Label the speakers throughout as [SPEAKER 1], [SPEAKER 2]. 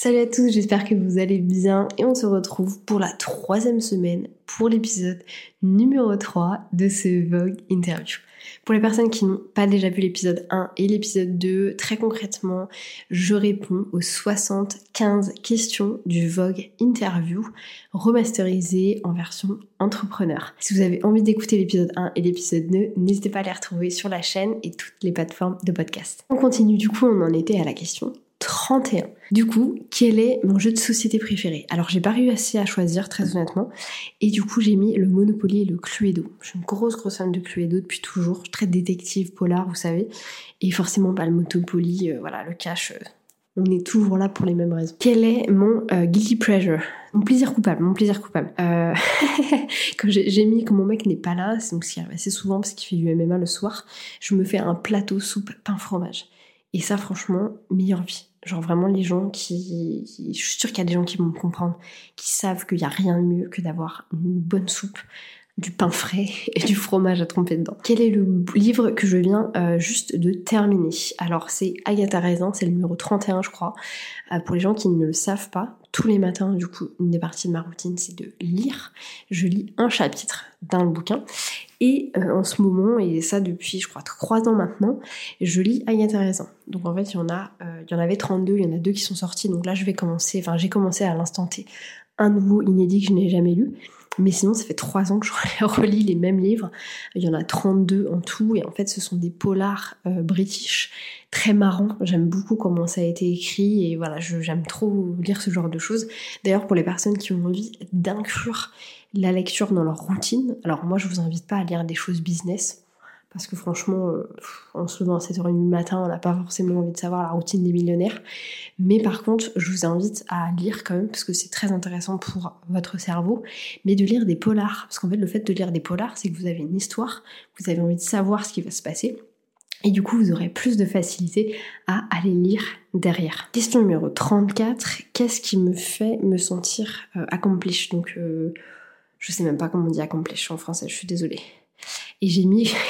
[SPEAKER 1] Salut à tous, j'espère que vous allez bien et on se retrouve pour la troisième semaine pour l'épisode numéro 3 de ce Vogue Interview. Pour les personnes qui n'ont pas déjà vu l'épisode 1 et l'épisode 2, très concrètement, je réponds aux 75 questions du Vogue Interview remasterisé en version entrepreneur. Si vous avez envie d'écouter l'épisode 1 et l'épisode 2, n'hésitez pas à les retrouver sur la chaîne et toutes les plateformes de podcast. On continue du coup, on en était à la question 31. Du coup, quel est mon jeu de société préféré? Alors j'ai pas réussi à choisir très honnêtement et du coup j'ai mis le Monopoly et le Cluedo. Je suis une grosse grosse fan de Cluedo depuis toujours, très détective polar vous savez et forcément pas le Monopoly, euh, voilà le cash. Euh, on est toujours là pour les mêmes raisons. Quel est mon euh, guilty pleasure? Mon plaisir coupable, mon plaisir coupable. Euh, j'ai mis que mon mec n'est pas là, donc ce qui arrive assez souvent parce qu'il fait du MMA le soir, je me fais un plateau soupe pain fromage. Et ça franchement, meilleure vie. Genre vraiment les gens qui, je suis sûre qu'il y a des gens qui vont me comprendre, qui savent qu'il n'y a rien de mieux que d'avoir une bonne soupe, du pain frais et du fromage à tremper dedans. Quel est le livre que je viens euh, juste de terminer? Alors c'est Agatha Raisin, c'est le numéro 31 je crois. Euh, pour les gens qui ne le savent pas, tous les matins du coup une des parties de ma routine c'est de lire. Je lis un chapitre d'un bouquin et euh, en ce moment, et ça depuis je crois 3 ans maintenant, je lis Agatha Raisin. Donc en fait il y en a, il y en avait 32, il y en a deux qui sont sortis, donc là je vais commencer, enfin j'ai commencé à l'instant T un nouveau inédit que je n'ai jamais lu. Mais sinon, ça fait trois ans que je relis les mêmes livres. Il y en a 32 en tout. Et en fait, ce sont des polars euh, british très marrants. J'aime beaucoup comment ça a été écrit. Et voilà, j'aime trop lire ce genre de choses. D'ailleurs, pour les personnes qui ont envie d'inclure la lecture dans leur routine, alors moi, je vous invite pas à lire des choses business parce que franchement, euh, en se levant à 7h30 du matin, on n'a pas forcément envie de savoir la routine des millionnaires. Mais par contre, je vous invite à lire quand même, parce que c'est très intéressant pour votre cerveau, mais de lire des polars. Parce qu'en fait, le fait de lire des polars, c'est que vous avez une histoire, vous avez envie de savoir ce qui va se passer. Et du coup, vous aurez plus de facilité à aller lire derrière. Question numéro 34. Qu'est-ce qui me fait me sentir euh, accomplie Donc, euh, je sais même pas comment on dit accomplie en français, je suis désolée. Et j'ai mis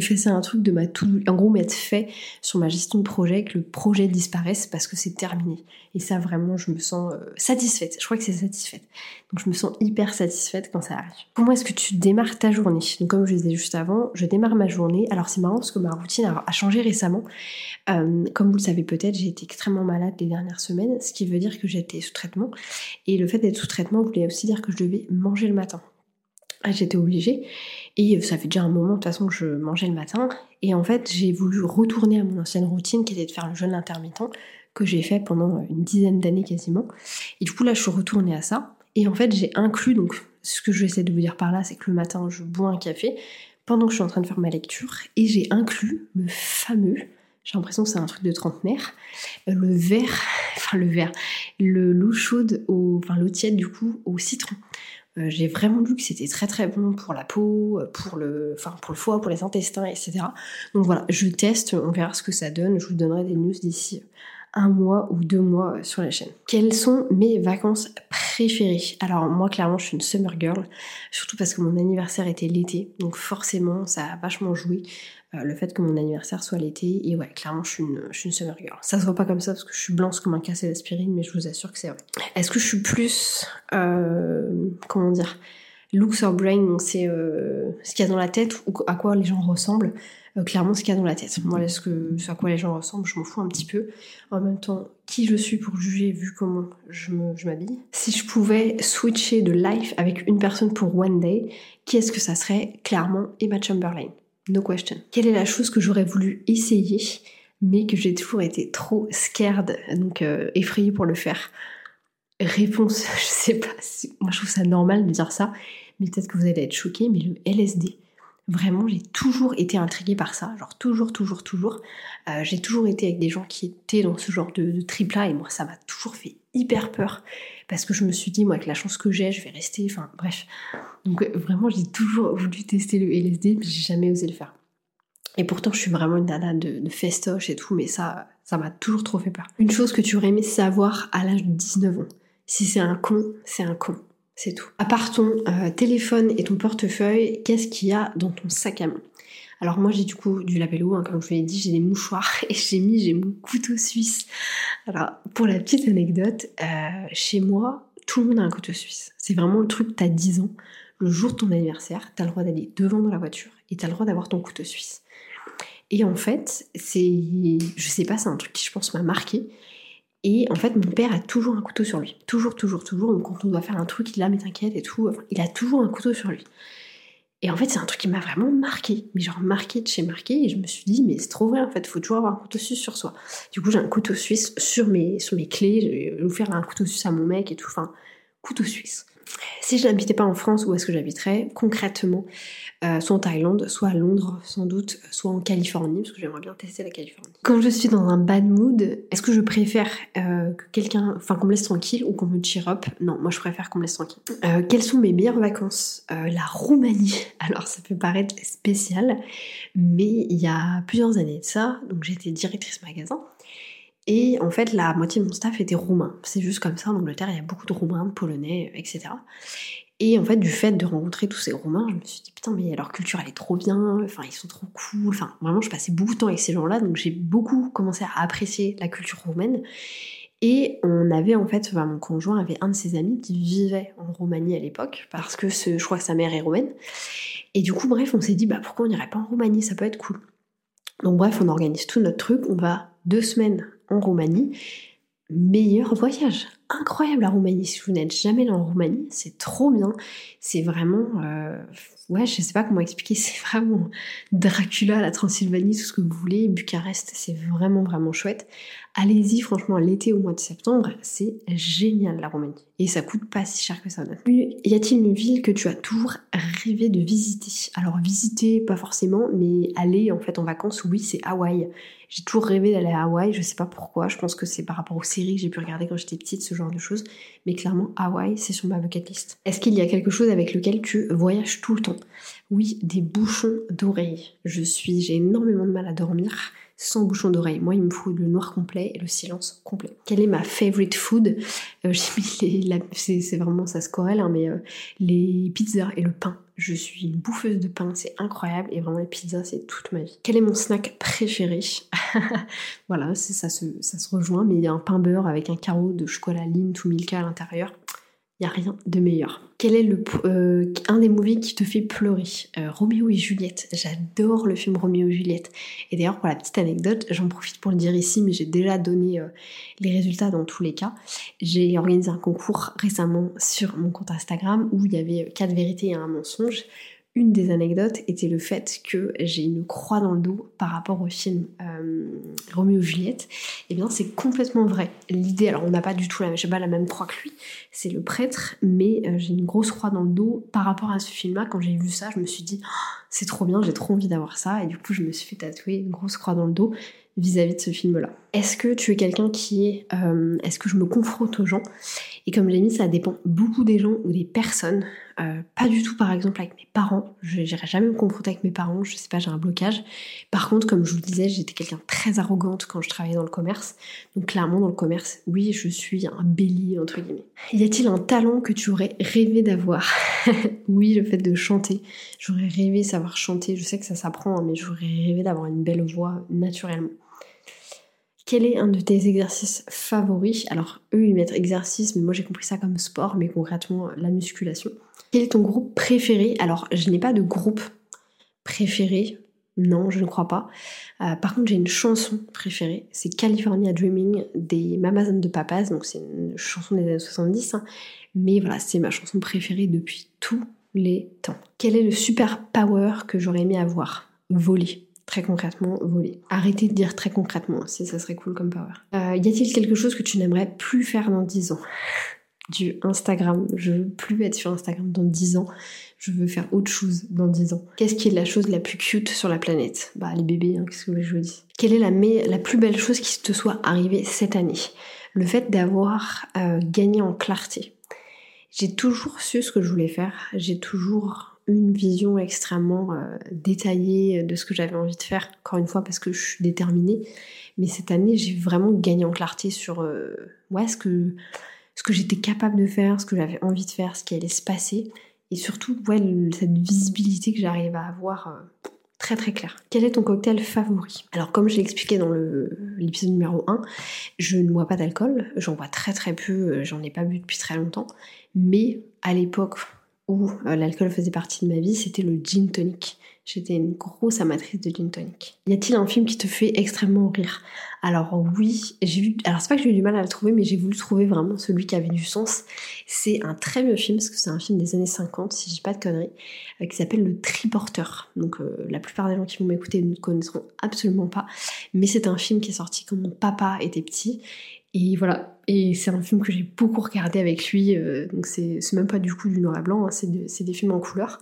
[SPEAKER 1] fait c'est un truc de ma tout, en gros m'être fait sur ma gestion de projet que le projet disparaisse parce que c'est terminé. Et ça vraiment je me sens euh, satisfaite. Je crois que c'est satisfaite. Donc je me sens hyper satisfaite quand ça arrive. Comment est-ce que tu démarres ta journée? Donc comme je disais juste avant, je démarre ma journée. Alors c'est marrant parce que ma routine a, changé récemment. Euh, comme vous le savez peut-être, j'ai été extrêmement malade les dernières semaines, ce qui veut dire que j'étais sous traitement. Et le fait d'être sous traitement voulait aussi dire que je devais manger le matin. Ah, j'étais obligée. Et ça fait déjà un moment de toute façon que je mangeais le matin. Et en fait, j'ai voulu retourner à mon ancienne routine qui était de faire le jeûne intermittent que j'ai fait pendant une dizaine d'années quasiment. Et du coup, là, je suis retournée à ça. Et en fait, j'ai inclus, donc ce que je vais essayer de vous dire par là, c'est que le matin, je bois un café pendant que je suis en train de faire ma lecture. Et j'ai inclus le fameux, j'ai l'impression que c'est un truc de trentenaire, le verre, enfin le verre, le l'eau chaude, au, enfin l'eau tiède du coup, au citron. Euh, j'ai vraiment lu que c'était très très bon pour la peau, euh, pour le, enfin pour le foie, pour les intestins, etc. Donc voilà, je teste, on verra ce que ça donne. Je vous donnerai des news d'ici un mois ou deux mois euh, sur la chaîne. Quelles sont mes vacances préférées? Alors moi clairement je suis une summer girl, surtout parce que mon anniversaire était l'été, donc forcément ça a vachement joué euh, le fait que mon anniversaire soit l'été. Et ouais, clairement je suis une, je suis une summer girl. Ça se voit pas comme ça parce que je suis blanche comme un cassé d'aspirine, mais je vous assure que c'est vrai. Est-ce que je suis plus, euh, comment dire, looks or brain, c'est ce qu'il y a dans la tête ou à quoi les gens ressemblent? Euh, clairement ce qu'il y a dans la tête. Moi, ce, que, à quoi les gens ressemblent, je m'en fous un petit peu. En même temps, qui je suis pour juger vu comment je m'habille? Si je pouvais switcher de life avec une personne pour one day, qui est-ce que ça serait? Clairement, Emma Chamberlain. No question. Quelle est la chose que j'aurais voulu essayer, mais que j'ai toujours été trop scared, donc euh, effrayée pour le faire? Réponse, je sais pas. Moi, je trouve ça normal de dire ça, mais peut-être que vous allez être choqués, mais le LSD. Vraiment, j'ai toujours été intriguée par ça, genre toujours, toujours, toujours. Euh, j'ai toujours été avec des gens qui étaient dans ce genre de, trip-là et moi, ça m'a toujours fait hyper peur parce que je me suis dit, moi, avec la chance que j'ai, je vais rester, enfin, bref. Donc, euh, vraiment, j'ai toujours voulu tester le LSD, mais j'ai jamais osé le faire. Et pourtant, je suis vraiment une nana de, de festoche et tout, mais ça, ça m'a toujours trop fait peur. Une chose que tu aurais aimé savoir à l'âge de 19 ans. Si c'est un con, c'est un con. C'est tout. À part ton euh, téléphone et ton portefeuille, qu'est-ce qu'il y a dans ton sac à main? Alors moi j'ai du coup du labello, hein, comme je vous l'ai dit, j'ai des mouchoirs et j'ai mis j'ai mon couteau suisse. Alors pour la petite anecdote, euh, chez moi tout le monde a un couteau suisse. C'est vraiment le truc, t'as 10 ans, le jour de ton anniversaire, t'as le droit d'aller devant dans la voiture et t'as le droit d'avoir ton couteau suisse. Et en fait, c'est, je sais pas, c'est un truc qui je pense m'a marqué. Et en fait, mon père a toujours un couteau sur lui. Toujours, toujours, toujours. Donc quand on doit faire un truc, il a, mais t'inquiète et tout. il a toujours un couteau sur lui. Et en fait, c'est un truc qui m'a vraiment marqué. Mais genre marqué de chez marqué. Et je me suis dit, mais c'est trop vrai en fait, faut toujours avoir un couteau suisse sur soi. Du coup, j'ai un couteau suisse sur mes, sur mes clés. Je vais vous faire un couteau suisse à mon mec et tout. Enfin, couteau suisse. Si je n'habitais pas en France, où est-ce que j'habiterais concrètement? Euh, Soit en Thaïlande, soit à Londres, sans doute, soit en Californie, parce que j'aimerais bien tester la Californie. Quand je suis dans un bad mood, est-ce que je préfère euh, que quelqu'un, enfin qu'on me laisse tranquille ou qu'on me cheer up? Non, moi je préfère qu'on me laisse tranquille. Euh, quelles sont mes meilleures vacances? La Roumanie. Alors ça peut paraître spécial, mais il y a plusieurs années de ça, donc j'étais directrice magasin. Et en fait, la moitié de mon staff était roumain. C'est juste comme ça, en Angleterre, il y a beaucoup de roumains, de polonais, etc. Et en fait, du fait de rencontrer tous ces roumains, je me suis dit, putain, mais leur culture, elle est trop bien, enfin, ils sont trop cool. Enfin, vraiment, je passais beaucoup de temps avec ces gens-là, donc j'ai beaucoup commencé à apprécier la culture roumaine. Et on avait en fait, mon conjoint avait un de ses amis qui vivait en Roumanie à l'époque, parce que ce, je crois sa mère est roumaine. Et du coup, bref, on s'est dit, bah pourquoi on n'irait pas en Roumanie, ça peut être cool. Donc bref, on organise tout notre truc, on va deux semaines en Roumanie. Meilleur voyage. Incroyable la Roumanie. Si vous n'êtes jamais allé en Roumanie, c'est trop bien. C'est vraiment. Euh, ouais, je sais pas comment expliquer. C'est vraiment Dracula, la Transylvanie, tout ce que vous voulez. Bucarest, c'est vraiment, vraiment chouette. Allez-y, franchement, l'été au mois de septembre, c'est génial la Roumanie. Et ça coûte pas si cher que ça. Y a-t-il une ville que tu as toujours rêvé de visiter? Alors visiter, pas forcément, mais aller en fait en vacances, oui, c'est Hawaï. J'ai toujours rêvé d'aller à Hawaï, je sais pas pourquoi, je pense que c'est par rapport aux séries que j'ai pu regarder quand j'étais petite, ce genre de choses. Mais clairement, Hawaï, c'est sur ma bucket list. Est-ce qu'il y a quelque chose avec lequel tu voyages tout le temps? Oui, des bouchons d'oreilles. Je suis, j'ai énormément de mal à dormir sans bouchon d'oreille. Moi, il me faut le noir complet et le silence complet. Quelle est ma favorite food? Euh, J'ai mis c'est vraiment ça se hein, mais euh, les pizzas et le pain. Je suis une bouffeuse de pain, c'est incroyable et vraiment les pizzas c'est toute ma vie. Quel est mon snack préféré Voilà, ça se, ça se rejoint, mais il y a un pain beurre avec un carreau de chocolat Lindt ou Milka à l'intérieur. Il n'y a rien de meilleur. Quel est le, euh, un des movies qui te fait pleurer? Euh, Roméo et Juliette. J'adore le film Roméo et Juliette. Et d'ailleurs, pour la petite anecdote, j'en profite pour le dire ici, mais j'ai déjà donné euh, les résultats dans tous les cas. J'ai organisé un concours récemment sur mon compte Instagram où il y avait quatre vérités et un mensonge une des anecdotes était le fait que j'ai une croix dans le dos par rapport au film euh, Roméo et Juliette. Et eh bien c'est complètement vrai. L'idée, alors on n'a pas du tout la, pas la même croix que lui, c'est le prêtre, mais euh, j'ai une grosse croix dans le dos par rapport à ce film-là. Quand j'ai vu ça, je me suis dit, oh, c'est trop bien, j'ai trop envie d'avoir ça. Et du coup, je me suis fait tatouer une grosse croix dans le dos vis-à-vis de ce film-là. Est-ce que tu es quelqu'un qui est... Euh, est-ce que je me confronte aux gens? Et comme j'ai mis, ça dépend beaucoup des gens ou des personnes. Euh, pas du tout par exemple avec mes parents. Je n'irai jamais me confronter avec mes parents, je sais pas, j'ai un blocage. Par contre, comme je vous le disais, j'étais quelqu'un très arrogante quand je travaillais dans le commerce. Donc clairement dans le commerce, oui, je suis un bélier entre guillemets. Y a-t-il un talent que tu aurais rêvé d'avoir? Oui, le fait de chanter. J'aurais rêvé savoir chanter. Je sais que ça s'apprend, hein, mais j'aurais rêvé d'avoir une belle voix naturellement. Quel est un de tes exercices favoris? Alors, eux, ils mettent exercice, mais moi j'ai compris ça comme sport, mais concrètement la musculation. Quel est ton groupe préféré? Alors, je n'ai pas de groupe préféré. Non, je ne crois pas. Euh, par contre, j'ai une chanson préférée. C'est California Dreaming des Mamas de Papas. Donc, c'est une chanson des années 70. Hein. Mais voilà, c'est ma chanson préférée depuis tous les temps. Quel est le super power que j'aurais aimé avoir? Voler très concrètement voler. Arrêtez de dire très concrètement, si ça serait cool comme power. Euh, y a-t-il quelque chose que tu n'aimerais plus faire dans 10 ans? Du Instagram. Je veux plus être sur Instagram dans 10 ans. Je veux faire autre chose dans 10 ans. Qu'est-ce qui est la chose la plus cute sur la planète? Bah les bébés, hein, qu'est-ce que je vous dis Quelle est la, la plus belle chose qui te soit arrivée cette année? Le fait d'avoir euh, gagné en clarté. J'ai toujours su ce que je voulais faire. J'ai toujours une vision extrêmement euh, détaillée de ce que j'avais envie de faire, encore une fois parce que je suis déterminée. Mais cette année, j'ai vraiment gagné en clarté sur euh, ouais, ce que, ce que j'étais capable de faire, ce que j'avais envie de faire, ce qui allait se passer. Et surtout, ouais, cette visibilité que j'arrive à avoir euh, très très clair. Quel est ton cocktail favori? Alors comme je l'ai expliqué dans l'épisode numéro 1, je ne bois pas d'alcool, j'en bois très très peu, euh, j'en ai pas bu depuis très longtemps, mais à l'époque où euh, l'alcool faisait partie de ma vie, c'était le gin tonic. J'étais une grosse amatrice de gin tonic. Y a-t-il un film qui te fait extrêmement rire? Alors oui, j'ai vu. Alors c'est pas que j'ai eu du mal à le trouver, mais j'ai voulu trouver vraiment celui qui avait du sens. C'est un très vieux film parce que c'est un film des années 50, si je dis pas de conneries, euh, qui s'appelle Le Triporteur. Donc euh, la plupart des gens qui vont m'écouter ne connaîtront absolument pas, mais c'est un film qui est sorti quand mon papa était petit et voilà, et c'est un film que j'ai beaucoup regardé avec lui, euh, donc c'est même pas du coup du noir et blanc, hein, c'est des films en couleur.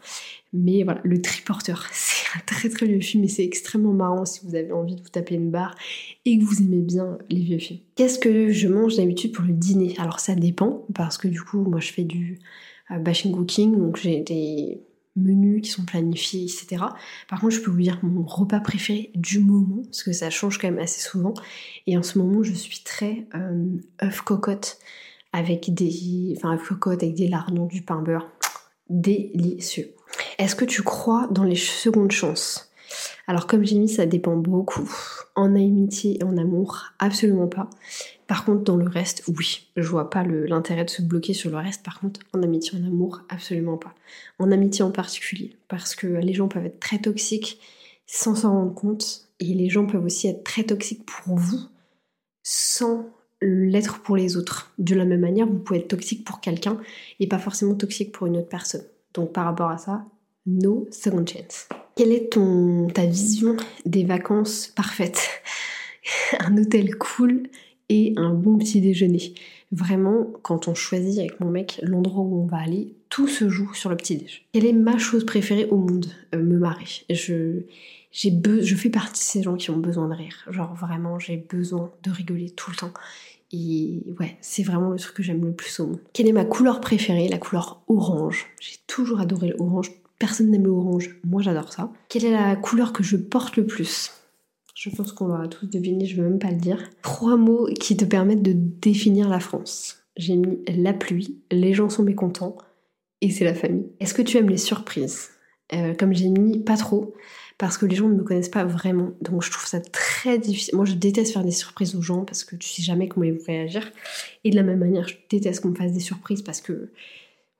[SPEAKER 1] Mais voilà, Le Triporteur, c'est un très très vieux film et c'est extrêmement marrant si vous avez envie de vous taper une barre et que vous aimez bien les vieux films. Qu'est-ce que je mange d'habitude pour le dîner? Alors ça dépend, parce que du coup, moi je fais du euh, bashing cooking, donc j'ai des menus qui sont planifiés, etc. Par contre, je peux vous dire mon repas préféré du moment, parce que ça change quand même assez souvent. Et en ce moment, je suis très euh, œuf cocotte avec des, enfin œuf cocotte avec des lardons, du pain beurre, délicieux. Est-ce que tu crois dans les secondes chances? Alors comme j'ai mis, ça dépend beaucoup. En amitié et en amour, absolument pas. Par contre, dans le reste, oui. Je vois pas l'intérêt de se bloquer sur le reste. Par contre, en amitié, en amour, absolument pas. En amitié en particulier. Parce que les gens peuvent être très toxiques sans s'en rendre compte. Et les gens peuvent aussi être très toxiques pour vous sans l'être pour les autres. De la même manière, vous pouvez être toxique pour quelqu'un et pas forcément toxique pour une autre personne. Donc par rapport à ça, no second chance. Quelle est ton, ta vision des vacances parfaites? Un hôtel cool, et un bon petit déjeuner. Vraiment, quand on choisit avec mon mec l'endroit où on va aller, tout se joue sur le petit déjeuner. Quelle est ma chose préférée au monde? Euh, Me marrer. Je, je fais partie de ces gens qui ont besoin de rire. Genre vraiment, j'ai besoin de rigoler tout le temps. Et ouais, c'est vraiment le truc que j'aime le plus au monde. Quelle est ma couleur préférée? La couleur orange. J'ai toujours adoré l'orange. Personne n'aime l'orange. Moi, j'adore ça. Quelle est la couleur que je porte le plus? Je pense qu'on l'aura tous deviné, je ne vais même pas le dire. Trois mots qui te permettent de définir la France. J'ai mis la pluie, les gens sont mécontents et c'est la famille. Est-ce que tu aimes les surprises? Euh, Comme j'ai mis pas trop, parce que les gens ne me connaissent pas vraiment. Donc je trouve ça très difficile. Moi je déteste faire des surprises aux gens parce que tu sais jamais comment ils vont réagir. Et de la même manière, je déteste qu'on me fasse des surprises parce que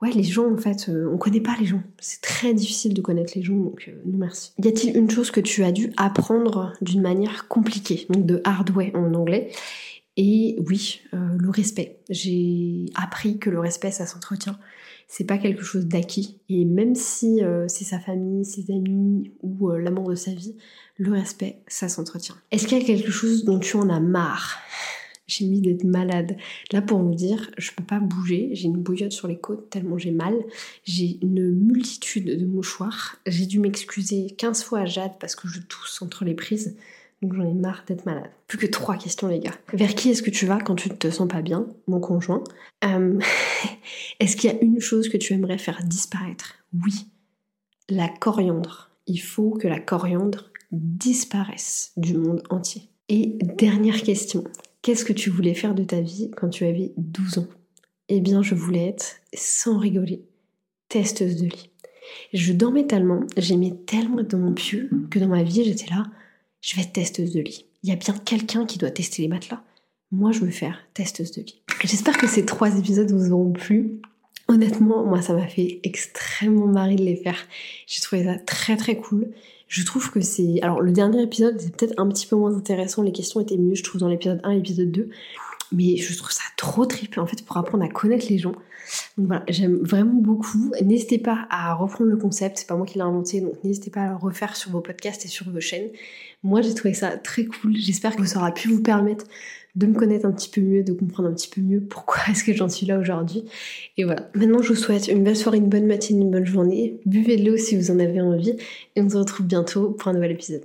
[SPEAKER 1] ouais, les gens, en fait, euh, on connaît pas les gens. C'est très difficile de connaître les gens, donc euh, merci. Y a-t-il une chose que tu as dû apprendre d'une manière compliquée, donc de hard way en anglais? Et oui, euh, le respect. J'ai appris que le respect, ça s'entretient. C'est pas quelque chose d'acquis. Et même si c'est sa famille, ses amis ou l'amour de sa vie, le respect, ça s'entretient. Est-ce qu'il y a quelque chose dont tu en as marre? J'ai mis d'être malade. Là, pour vous dire, je peux pas bouger. J'ai une bouillotte sur les côtes tellement j'ai mal. J'ai une multitude de mouchoirs. J'ai dû m'excuser 15 fois à Jade parce que je tousse entre les prises. Donc j'en ai marre d'être malade. Plus que trois questions, les gars. Vers qui est-ce que tu vas quand tu te sens pas bien Mon conjoint? Euh, est-ce qu'il y a une chose que tu aimerais faire disparaître? Oui. La coriandre. Il faut que la coriandre disparaisse du monde entier. Et dernière question. Qu'est-ce que tu voulais faire de ta vie quand tu avais 12 ans? Eh bien, je voulais être, sans rigoler, testeuse de lit. Je dormais tellement, j'aimais tellement dans mon pieu que dans ma vie, j'étais là, je vais être testeuse de lit. Il y a bien quelqu'un qui doit tester les matelas. Moi, je veux faire testeuse de lit. J'espère que ces trois épisodes vous auront plu. Honnêtement, moi, ça m'a fait extrêmement marrer de les faire. J'ai trouvé ça très très cool. Je trouve que c'est... Alors le dernier épisode c'est peut-être un petit peu moins intéressant, les questions étaient mieux je trouve dans l'épisode 1 et l'épisode 2, mais je trouve ça trop tripé en fait pour apprendre à connaître les gens. Donc voilà, j'aime vraiment beaucoup. N'hésitez pas à reprendre le concept, c'est pas moi qui l'ai inventé, donc n'hésitez pas à le refaire sur vos podcasts et sur vos chaînes. Moi j'ai trouvé ça très cool, j'espère que ça aura pu vous permettre de me connaître un petit peu mieux, de comprendre un petit peu mieux pourquoi est-ce que j'en suis là aujourd'hui. Et voilà. Maintenant, je vous souhaite une belle soirée, une bonne matinée, une bonne journée. Buvez de l'eau si vous en avez envie. Et on se retrouve bientôt pour un nouvel épisode.